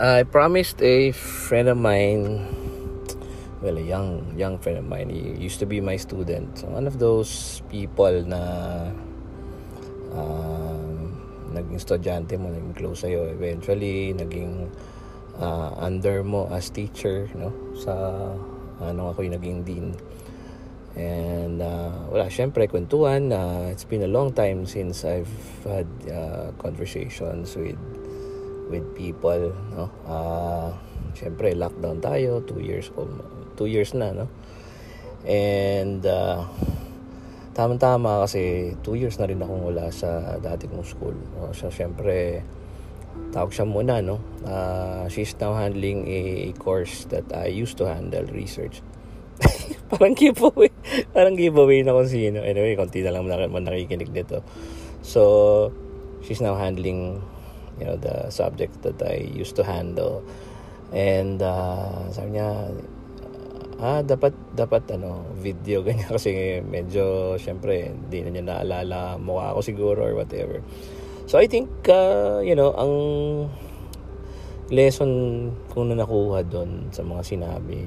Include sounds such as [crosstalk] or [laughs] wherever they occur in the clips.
I promised a friend of mine, well, a young young friend of mine. He used to be my student. One of those people na uh, naging estudyante mo, naging close sa'yo. Eventually, naging uh, under mo as teacher, no? Sa ano ako yung naging dean. And uh, wala, syempre, kwentuhan. Uh, it's been a long time since I've had uh, conversations with with people no? Uh, syempre lockdown tayo two years two years na no? And uh, tama-tama kasi two years na rin akong wala sa dati kong school no? so syempre tawag siya muna no? Uh, she's now handling a, a course that I used to handle research. [laughs] Parang giveaway parang giveaway na kung sino. Anyway konti na lang man nakikinig nito. So she's now handling you know the subject that I used to handle. And uh, sabi niya ah dapat dapat ano video [laughs] ganyan. Kasi medyo syempre hindi na niya naalala mukha ako siguro or whatever. So I think uh, you know ang lesson kung na nakuha doon sa mga sinabi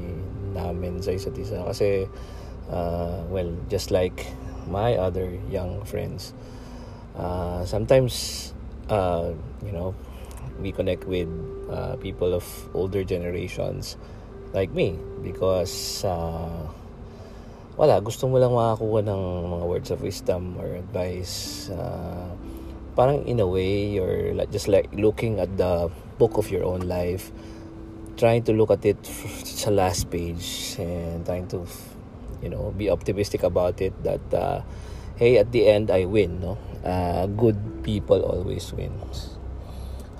namin sa isa't isa. Kasi uh, well just like my other young friends uh, sometimes uh, you know, we connect with uh, people of older generations like me because uh, wala, gusto mo lang makakuha ng mga words of wisdom or advice. Uh, parang in a way, you're like, just like looking at the book of your own life, trying to look at it [laughs] sa last page and trying to, you know, be optimistic about it that, uh, hey, at the end, I win, no? Uh, good people always wins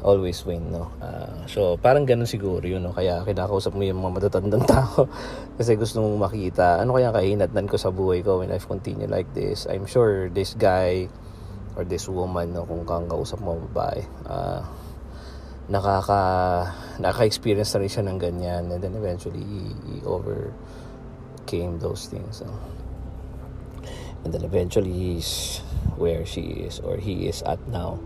always win no? Uh, so parang ganun siguro yun no? Kaya kinakausap mo yung mga matatandang [laughs] tao kasi gusto mong makita ano kaya kahinatnan ko sa buhay ko when I continue like this? I'm sure this guy or this woman no kung kang kausap mo babae uh, nakaka nakaka-experience na rin siya ng ganyan and then eventually he, he overcame those things so. and then eventually he's where she is or he is at now.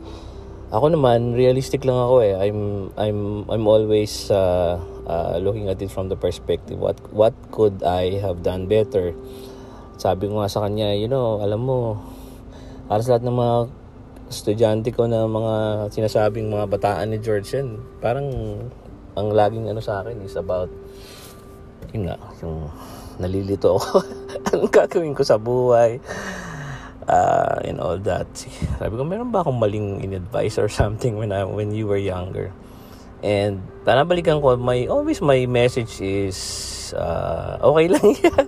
Ako naman, realistic lang ako eh. I'm I'm I'm always uh, uh, looking at it from the perspective what what could I have done better. Sabi ko nga sa kanya, you know, alam mo, para sa lahat ng mga estudyante ko na mga sinasabing mga bataan ni George yan, parang ang laging ano sa akin is about yun nga, yung nalilito ako. [laughs] Anong gagawin ko sa buhay? Uh, and all that. Sabi ko, meron ba akong maling in-advise or something when I, when you were younger? And panabalikan ko, my, always my message is, uh, okay lang [laughs] yan.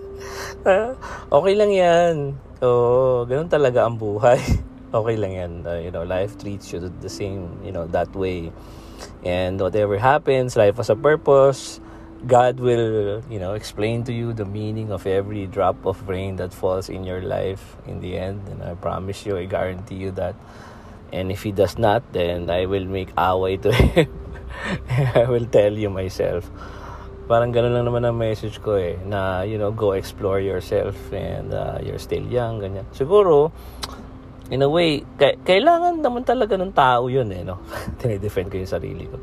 okay lang yan. So, ganun talaga ang buhay. [laughs] okay lang yan. Uh, you know, life treats you the same, you know, that way. And whatever happens, life has a purpose God will, you know, explain to you the meaning of every drop of rain that falls in your life in the end. And I promise you, I guarantee you that. And if He does not, then I will make away to [laughs] Him. I will tell you myself. Parang ganun lang naman ang message ko eh, na, you know, go explore yourself and uh, you're still young, ganyan. Siguro, in a way, kailangan naman talaga ng tao yun eh, no? [laughs] Tinidefend ko yung sarili ko.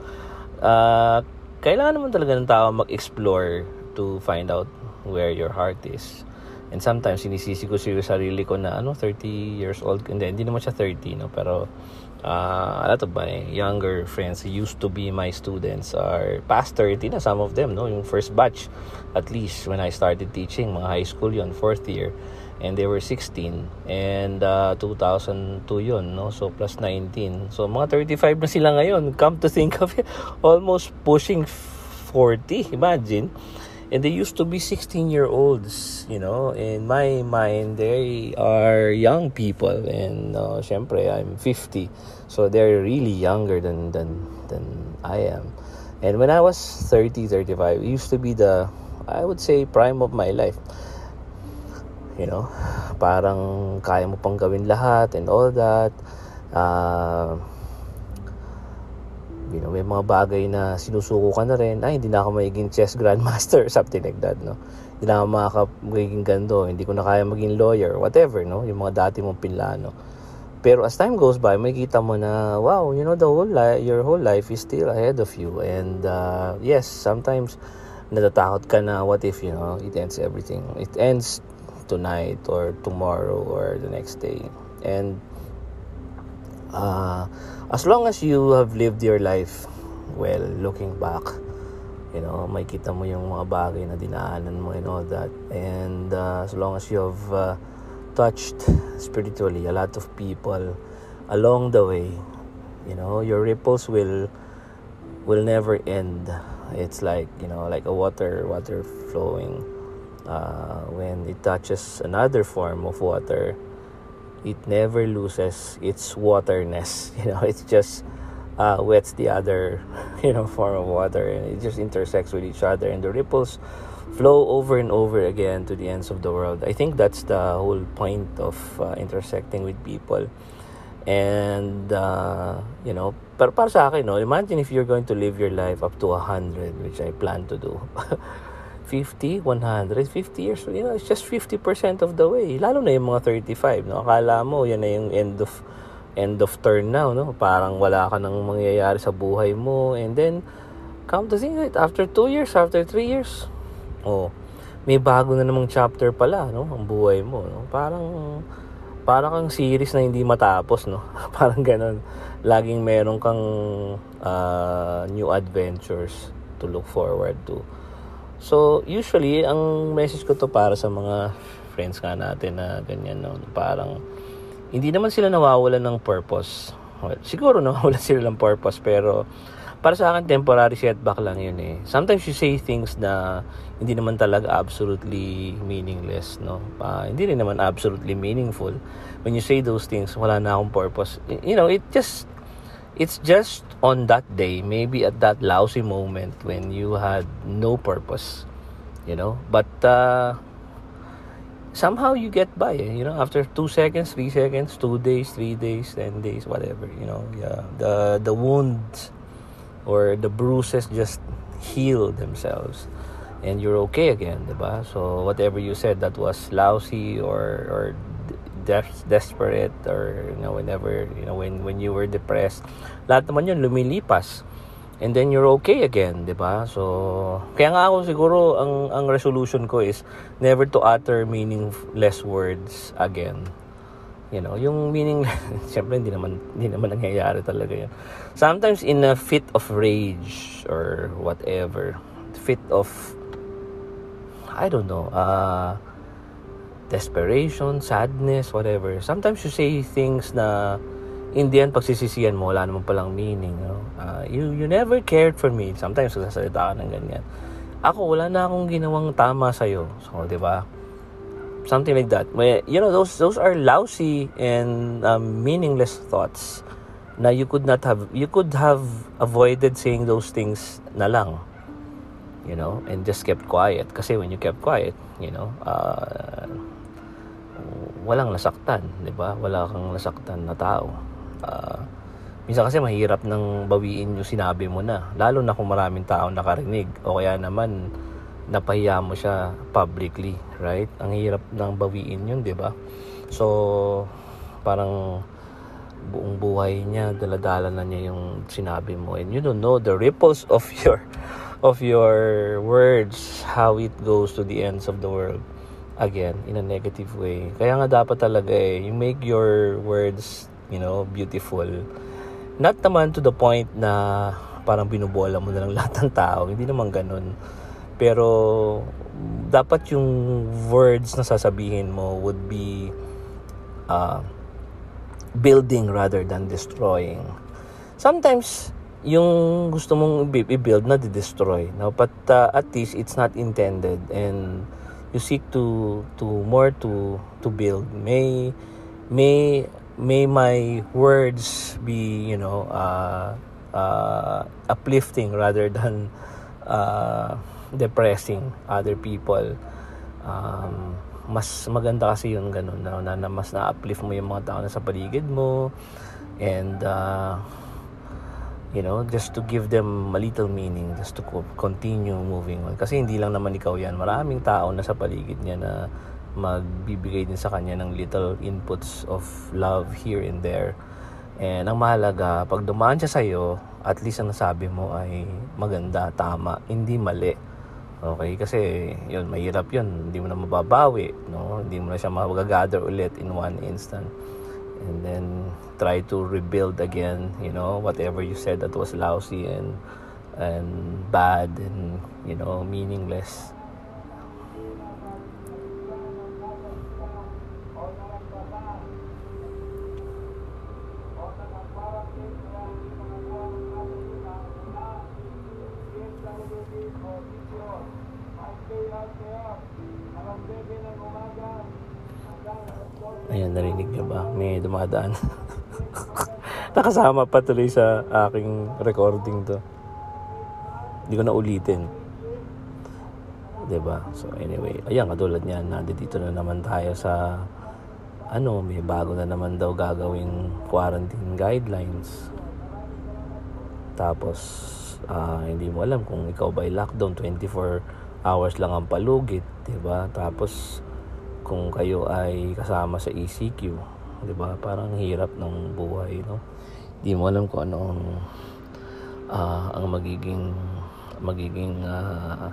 Uh, kailangan naman talaga ng tao mag-explore to find out where your heart is. And sometimes, sinisisi ko sa sarili ko na, ano, 30 years old. Hindi, hindi naman siya 30, no? Pero, uh, a lot of my younger friends who used to be my students are past 30 na, some of them, no? Yung first batch, at least, when I started teaching, mga high school yon fourth year and they were 16 and uh, 2002 yun no? So plus 19 so mga 35 na sila ngayon. Come to think of it [laughs] almost pushing 40 imagine. And they used to be 16 year olds you know? In my mind they are young people. And uh, syempre I'm 50 so they're really younger than than than I am. And when I was 30 35 it used to be the I would say prime of my life you know? Parang kaya mo pang gawin lahat and all that. Uh, you know may mga bagay na sinusuko ka na rin. Ay hindi na ako magiging chess grandmaster [laughs] something like that no? Hindi na ako makaka magiging gando hindi ko na kaya maging lawyer whatever no? Yung mga dati mong pinlano. Pero as time goes by, makita mo na, wow, you know, the whole life, your whole life is still ahead of you. And uh, yes, sometimes natatakot ka na, what if, you know, it ends everything. It ends tonight or tomorrow or the next day. And uh, as long as you have lived your life well, looking back, you know, may kita mo yung mga bagay na dinaanan mo and all that. And uh, as long as you have uh, touched spiritually a lot of people along the way you know your ripples will will never end it's like you know like a water water flowing uh, when it touches another form of water it never loses its waterness [laughs] you know it's just uh, wets the other [laughs] you know form of water and it just intersects with each other and the ripples flow over and over again to the ends of the world. I think that's the whole point of uh, intersecting with people. And, uh, you know, pero para sa akin, no, imagine if you're going to live your life up to 100, which I plan to do. [laughs] 50, 100, 50 years, you know, it's just 50% of the way. Lalo na yung mga 35, no? Akala mo, yan na yung end of end of turn now, no? Parang wala ka nang mangyayari sa buhay mo. And then, come to think of it, after 2 years, after 3 years, oh, may bago na namang chapter pala, no? Ang buhay mo, no? Parang parang kang series na hindi matapos, no? [laughs] parang ganun. Laging meron kang uh, new adventures to look forward to. So, usually, ang message ko to para sa mga friends nga natin na ganyan, no? Parang, hindi naman sila nawawalan ng purpose. Well, siguro [laughs] nawawalan sila ng purpose, pero para sa akin temporary setback lang yun eh. Sometimes you say things na hindi naman talaga absolutely meaningless, no? Uh, hindi rin naman absolutely meaningful. When you say those things, wala na akong purpose. You know, it just it's just on that day, maybe at that lousy moment when you had no purpose, you know. But uh, somehow you get by, you know. After two seconds, three seconds, two days, three days, ten days, whatever, you know. Yeah, the the wounds or the bruises just heal themselves and you're okay again, diba? So whatever you said that was lousy or or de- desperate or you know whenever you know when when you were depressed, lahat naman 'yun lumilipas. And then you're okay again, 'di ba? So kaya nga ako siguro ang ang resolution ko is never to utter meaningless words again you know yung meaning [laughs] syempre hindi naman hindi naman nangyayari talaga yun sometimes in a fit of rage or whatever fit of I don't know uh desperation sadness whatever sometimes you say things na in the end pagsisisihan mo wala naman palang meaning know? uh, you you never cared for me sometimes nagsasalita ka ng ganyan ako wala na akong ginawang tama sa iyo so 'di ba something like that. You know, those those are lousy and um, meaningless thoughts. Na you could not have you could have avoided saying those things na lang. You know, and just kept quiet. Kasi when you kept quiet, you know, uh, walang nasaktan, di ba? Wala kang nasaktan na tao. Uh, minsan kasi mahirap nang bawiin yung sinabi mo na. Lalo na kung maraming tao nakarinig. O kaya naman, napahiya mo siya publicly, right? Ang hirap nang bawiin yun, di ba? So, parang buong buhay niya, daladala na niya yung sinabi mo. And you don't know the ripples of your of your words, how it goes to the ends of the world. Again, in a negative way. Kaya nga dapat talaga eh, you make your words, you know, beautiful. Not naman to the point na parang binubola mo na lang [laughs] lahat ng tao. Hindi naman ganun pero dapat yung words na sasabihin mo would be uh, building rather than destroying. Sometimes yung gusto mong i-build na di-destroy. No? But uh, at least it's not intended and you seek to to more to to build. May may may my words be, you know, uh, uh, uplifting rather [laughs] than uh, depressing other people um, mas maganda kasi yung ganun na, na, na mas na-uplift mo yung mga tao na sa paligid mo and uh, you know just to give them a little meaning just to continue moving on kasi hindi lang naman ikaw yan maraming tao na sa paligid niya na magbibigay din sa kanya ng little inputs of love here and there. And ang mahalaga, pag dumaan siya sa'yo, at least ang nasabi mo ay maganda, tama, hindi mali. Okay? Kasi, yun, mahirap yun. Hindi mo na mababawi, no? Hindi mo na siya magagather ulit in one instant. And then, try to rebuild again, you know, whatever you said that was lousy and and bad and, you know, meaningless. Dumadaan. [laughs] Nakasama pa tuloy sa aking recording to. Hindi ko na ulitin. ba? So anyway, ayan katulad niyan, nandito na naman tayo sa ano, may bago na naman daw gagawing quarantine guidelines. Tapos uh, hindi mo alam kung ikaw ba ay lockdown 24 hours lang ang palugit, 'di ba? Tapos kung kayo ay kasama sa ECQ, 'di ba? Parang hirap ng buhay, no? Hindi mo alam kung ano ang uh, ang magiging magiging uh,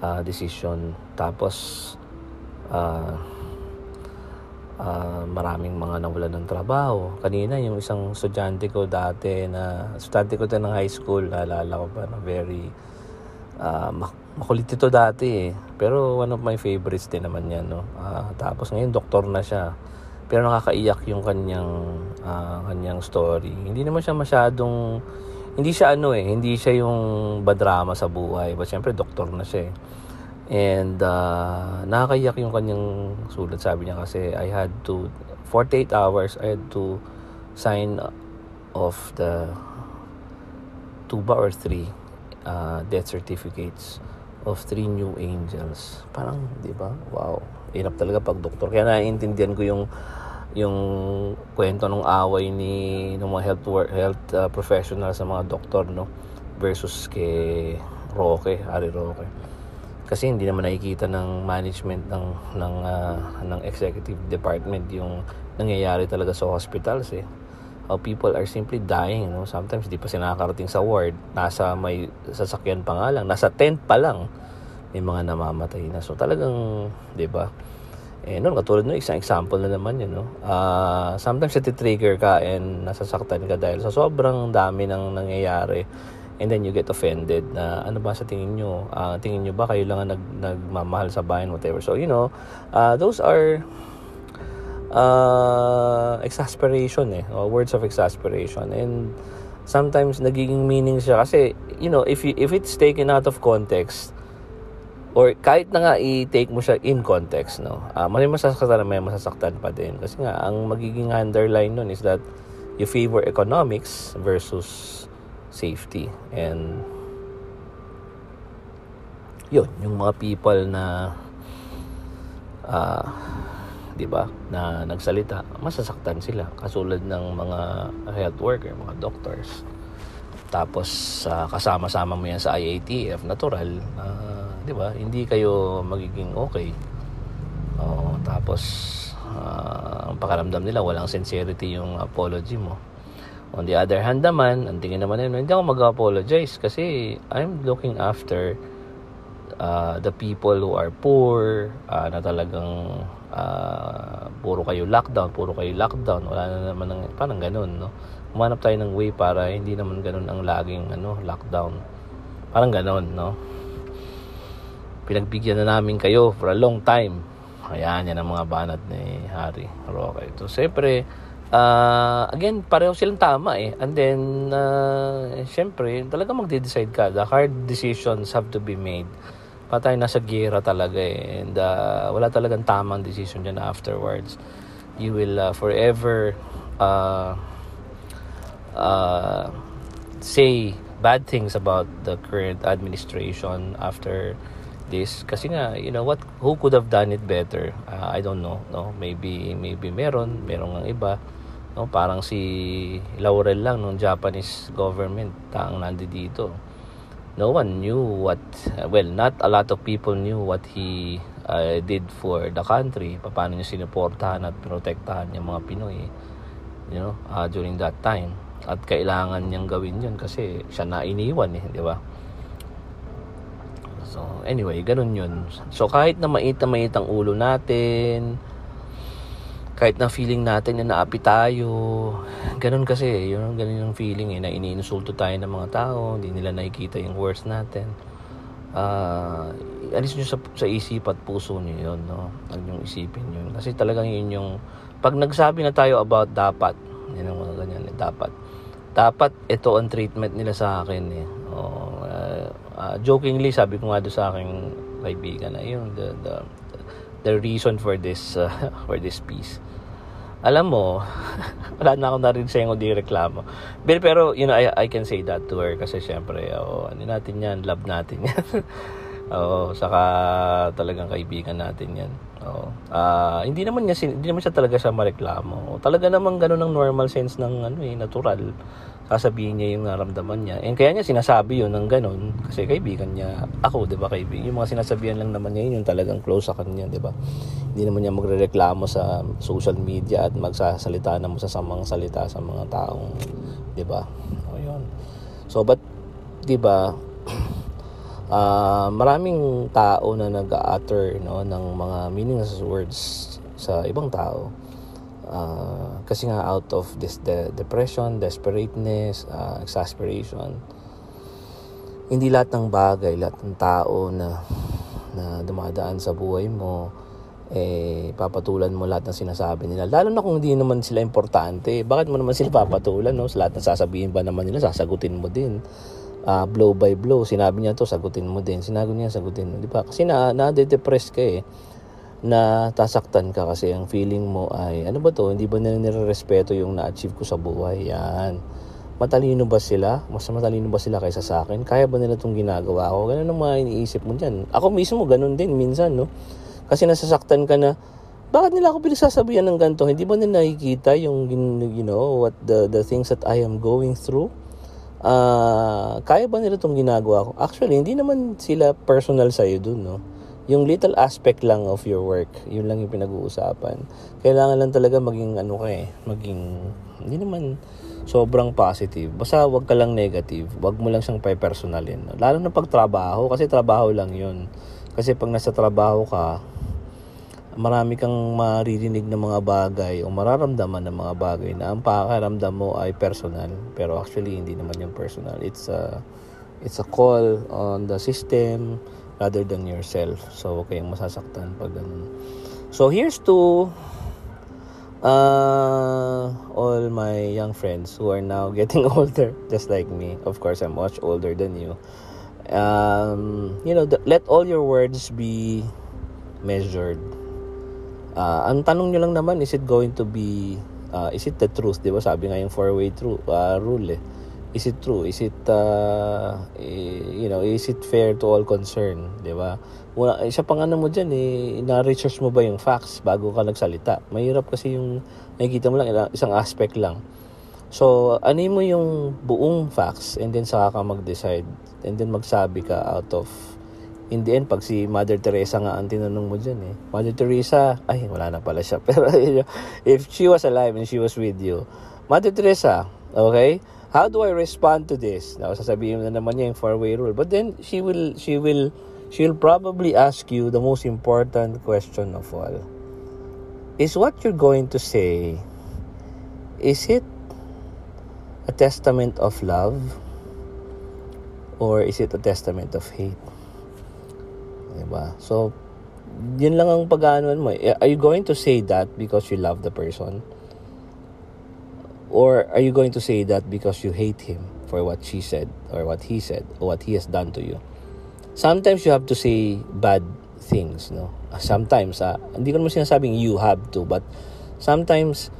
uh, decision. Tapos uh, uh, maraming mga nawalan ng trabaho. Kanina yung isang estudyante ko dati na estudyante ko din ng high school, naalala ko pa na very uh, makulit ito dati eh. Pero one of my favorites din naman yan. No? Uh, tapos ngayon doktor na siya. Pero nakakaiyak yung kanyang uh, kanyang story. Hindi naman siya masyadong hindi siya ano eh, hindi siya yung badrama sa buhay. But syempre doktor na siya eh. And uh, nakakaiyak yung kanyang sulat. Sabi niya kasi I had to 48 hours I had to sign off the two ba or three uh, death certificates of three new angels. Parang, di ba? Wow. Hirap talaga pag doktor. Kaya naiintindihan ko yung yung kwento ng away ni ng mga health work, health uh, professional sa mga doktor no versus kay Roque, Ari Roque. Kasi hindi naman nakikita ng management ng ng uh, ng executive department yung nangyayari talaga sa hospitals eh how people are simply dying. Know? Sometimes di pa sila nakakarating sa ward. Nasa may sasakyan pa nga lang. Nasa tent pa lang. May mga namamatay na. So talagang, di ba? Eh, no, katulad no, isang example na naman yun, no? Uh, sometimes iti trigger ka and nasasaktan ka dahil sa sobrang dami nang nangyayari and then you get offended na ano ba sa tingin nyo uh, tingin nyo ba kayo lang ang nag, nagmamahal sa bayan whatever so you know uh, those are uh, exasperation eh, or words of exasperation. And sometimes nagiging meaning siya kasi, you know, if, you, if it's taken out of context, or kahit na nga i-take mo siya in context, no, uh, may masasaktan may masasaktan pa din. Kasi nga, ang magiging underline nun is that you favor economics versus safety. And yun, yung mga people na uh, 'di ba, na nagsalita, masasaktan sila kasulad ng mga health worker, mga doctors. Tapos uh, kasama-sama mo yan sa IATF, natural, uh, 'di ba? Hindi kayo magiging okay. Oh, tapos uh, ang pakaramdam nila walang sincerity yung apology mo. On the other hand naman, ang tingin naman nila, hindi ako mag-apologize kasi I'm looking after uh, the people who are poor, uh, na talagang uh, puro kayo lockdown, puro kayo lockdown, wala na naman ng, parang ganun, no? Umanap tayo ng way para hindi naman ganun ang laging ano, lockdown. Parang ganun, no? Pinagbigyan na namin kayo for a long time. Ayan, yan ang mga banat ni Harry Roque. So, siyempre, uh, again, pareho silang tama eh. And then, uh, siyempre, talaga magde-decide ka. The hard decisions have to be made patay nasa gira talaga eh. And uh, wala talagang tamang decision dyan afterwards. You will uh, forever uh, uh, say bad things about the current administration after this. Kasi nga you know what? Who could have done it better? Uh, I don't know no? Maybe maybe meron meron ng iba. No parang si Laurel lang ng Japanese government taang nandito no one knew what well not a lot of people knew what he uh, did for the country, paano niya sinuportahan at protektahan yung mga Pinoy, you know, uh, during that time. At kailangan niyang gawin yun kasi siya na iniwan eh, di ba? So, anyway, ganun yun. So, kahit na mait na ang ulo natin, kahit na feeling natin na naapi tayo, ganun kasi, yun, ganun yung feeling eh, na iniinsulto tayo ng mga tao, hindi nila nakikita yung words natin. Uh, alis nyo sa, sa isip at puso nyo yun, no? Huwag nyo isipin yun. Kasi talagang yun yung, pag nagsabi na tayo about dapat, yun ang mga ganyan, eh, dapat. Dapat ito ang treatment nila sa akin eh. Oh, uh, uh, jokingly sabi ko nga do sa aking kaibigan na yung the, the the reason for this uh, [laughs] for this piece alam mo [laughs] wala na ako narinig sa yung di reklamo pero, pero you know I, I can say that to her kasi syempre oh, ano natin yan love natin [laughs] yan Oo, saka talagang kaibigan natin 'yan. Oo. Uh, hindi naman niya hindi naman siya talaga sa mareklamo. Talaga naman ganoon ang normal sense ng ano eh, natural sasabihin niya yung naramdaman niya. And kaya niya sinasabi yun ng ganun kasi kaibigan niya ako, 'di ba, kaibigan. Yung mga sinasabihan lang naman niya yun yung talagang close sa kanya, 'di ba? Hindi naman niya magrereklamo sa social media at magsasalita ng masasamang salita sa mga taong, 'di ba? O yun. So but 'di ba, uh, maraming tao na nag-utter no ng mga meaningless words sa ibang tao Uh, kasi nga out of this de- depression, desperateness, uh, exasperation, hindi lahat ng bagay, lahat ng tao na na dumadaan sa buhay mo eh papatulan mo lahat ng sinasabi nila. Lalo na kung hindi naman sila importante. Bakit mo naman sila papatulan no? Sa lahat ng sasabihin ba naman nila, sasagutin mo din. Uh, blow by blow, sinabi niya to, sagutin mo din. Sinabi niya, sagutin mo. Di ba? Kasi na, na-depress ka eh. Na tasaktan ka kasi ang feeling mo ay ano ba to? Hindi ba nila nire-respeto yung na-achieve ko sa buhay? Yan. Matalino ba sila? Mas matalino ba sila kaysa sa akin? Kaya ba nila itong ginagawa ko ganun ang mga iniisip mo dyan. Ako mismo ganun din minsan no? Kasi nasasaktan ka na bakit nila ako pinagsasabihan ng ganito? Hindi ba nila nakikita yung you know what the the things that I am going through uh, kaya ba nila itong ginagawa ko actually hindi naman sila personal sa'yo dun no yung little aspect lang of your work, yun lang yung pinag-uusapan. Kailangan lang talaga maging ano ka eh, maging, hindi naman sobrang positive. Basta wag ka lang negative, wag mo lang siyang pe-personalin. Lalo na pag trabaho, kasi trabaho lang yun. Kasi pag nasa trabaho ka, marami kang maririnig ng mga bagay o mararamdaman ng mga bagay na ang pakiramdam mo ay personal. Pero actually, hindi naman yung personal. It's a, it's a call on the system, rather than yourself. So, huwag kayong masasaktan pag ganun. So, here's to uh, all my young friends who are now [laughs] getting older, just like me. Of course, I'm much older than you. Um, you know, the, let all your words be measured. Uh, ang tanong nyo lang naman, is it going to be, uh, is it the truth? Di ba sabi nga yung four-way true, uh, rule eh is it true? Is it, uh, you know, is it fair to all concerned? Di ba? Una, isa pang ano mo dyan, eh, na-research mo ba yung facts bago ka nagsalita? Mahirap kasi yung nakikita mo lang, isang aspect lang. So, ano mo yung buong facts and then saka ka mag-decide and then magsabi ka out of in the end, pag si Mother Teresa nga ang tinanong mo dyan eh. Mother Teresa, ay, wala na pala siya. [laughs] Pero if she was alive and she was with you, Mother Teresa, okay? how do I respond to this? Now, sasabihin na naman niya yung four-way rule. But then, she will, she will, she'll probably ask you the most important question of all. Is what you're going to say, is it a testament of love? Or is it a testament of hate? Diba? So, yun lang ang pag-aanuan mo. Are you going to say that because you love the person? Or are you going to say that because you hate him for what she said or what he said or what he has done to you? Sometimes you have to say bad things, no? Sometimes, ah, hindi ko naman sinasabing you have to, but sometimes,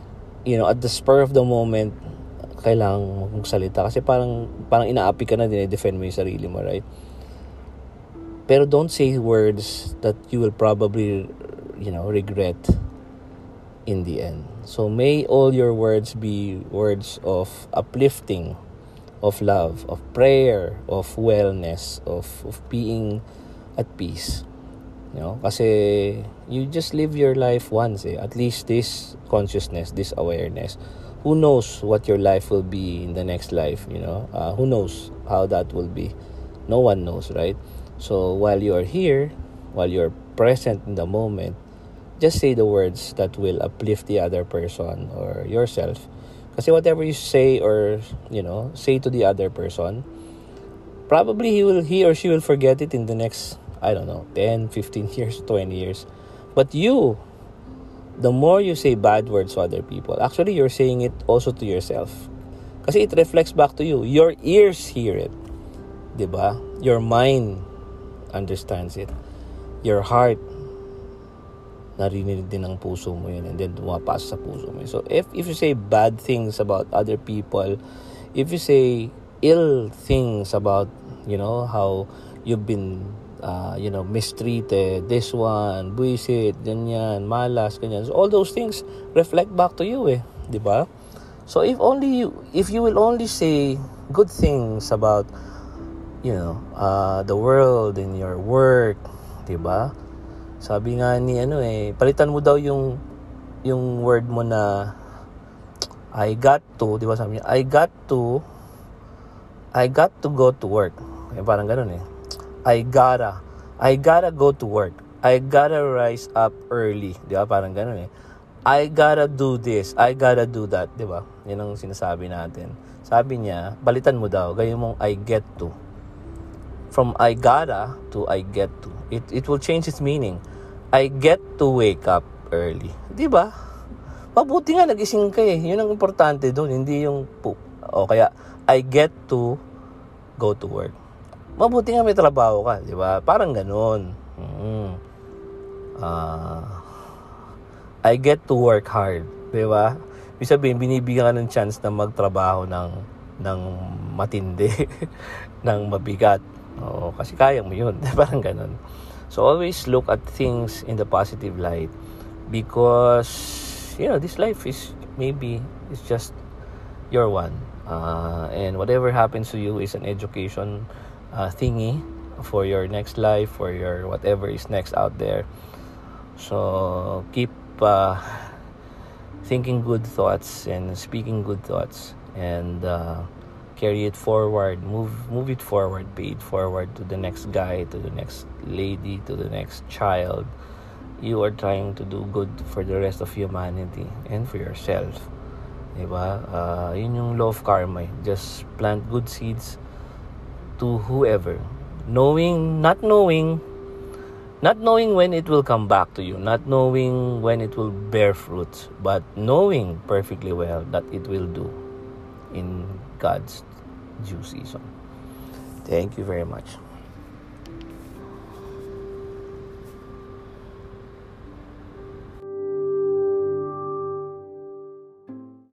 you know, at the spur of the moment, kailangan mong salita kasi parang parang inaapi ka na dinedefend mo yung sarili mo, right? Pero don't say words that you will probably, you know, regret in the end. So may all your words be words of uplifting, of love, of prayer, of wellness, of, of being at peace. You know? Kasi you just live your life once eh. At least this consciousness, this awareness. Who knows what your life will be in the next life, you know? Uh, who knows how that will be? No one knows, right? So while you are here, while you're present in the moment, just say the words that will uplift the other person or yourself. Kasi whatever you say or, you know, say to the other person, probably he will he or she will forget it in the next I don't know, 10, 15 [laughs] years, 20 years. But you, the more you say bad words to other people, actually you're saying it also to yourself. Kasi it reflects back to you. Your ears hear it. ba? Your mind understands it. Your heart narinig din ng puso mo yun and then dumapasa sa puso mo. So if if you say bad things about other people, if you say ill things about, you know, how you've been uh, you know, mistreated, this one, buisit, ganyan, malas, ganyan. So all those things reflect back to you eh, 'di ba? So if only you if you will only say good things about you know, uh, the world and your work, 'di ba? Sabi nga ni ano eh, palitan mo daw yung yung word mo na I got to, 'di ba sabi niya? I got to I got to go to work. Eh, parang ganoon eh. I gotta. I gotta go to work. I gotta rise up early. Di ba? Parang ganun eh. I gotta do this. I gotta do that. Di ba? Yan ang sinasabi natin. Sabi niya, balitan mo daw. Gaya mong I get to. From I gotta to I get to. It, it will change its meaning. I get to wake up early. Di ba? Mabuti nga nagising ka eh. Yun ang importante doon. Hindi yung poop. O kaya, I get to go to work mabuti nga may trabaho ka, di ba? Parang ganun. Mm. Uh, I get to work hard, di ba? Ibig sabihin, binibigyan ka ng chance na magtrabaho ng, ng matindi, [laughs] ng mabigat. Oo, kasi kaya mo yun. [laughs] Parang ganun. So, always look at things in the positive light because, you know, this life is maybe, it's just your one. Uh, and whatever happens to you is an education uh, thingy for your next life for your whatever is next out there so keep uh, thinking good thoughts and speaking good thoughts and uh, carry it forward move move it forward pay it forward to the next guy to the next lady to the next child. You are trying to do good for the rest of humanity and for yourself. Diba? Uh, yun yung law of karma eh. just plant good seeds to whoever. Knowing not knowing not knowing when it will come back to you not knowing when it will bear fruit but knowing perfectly well that it will do in God's due So, thank you very much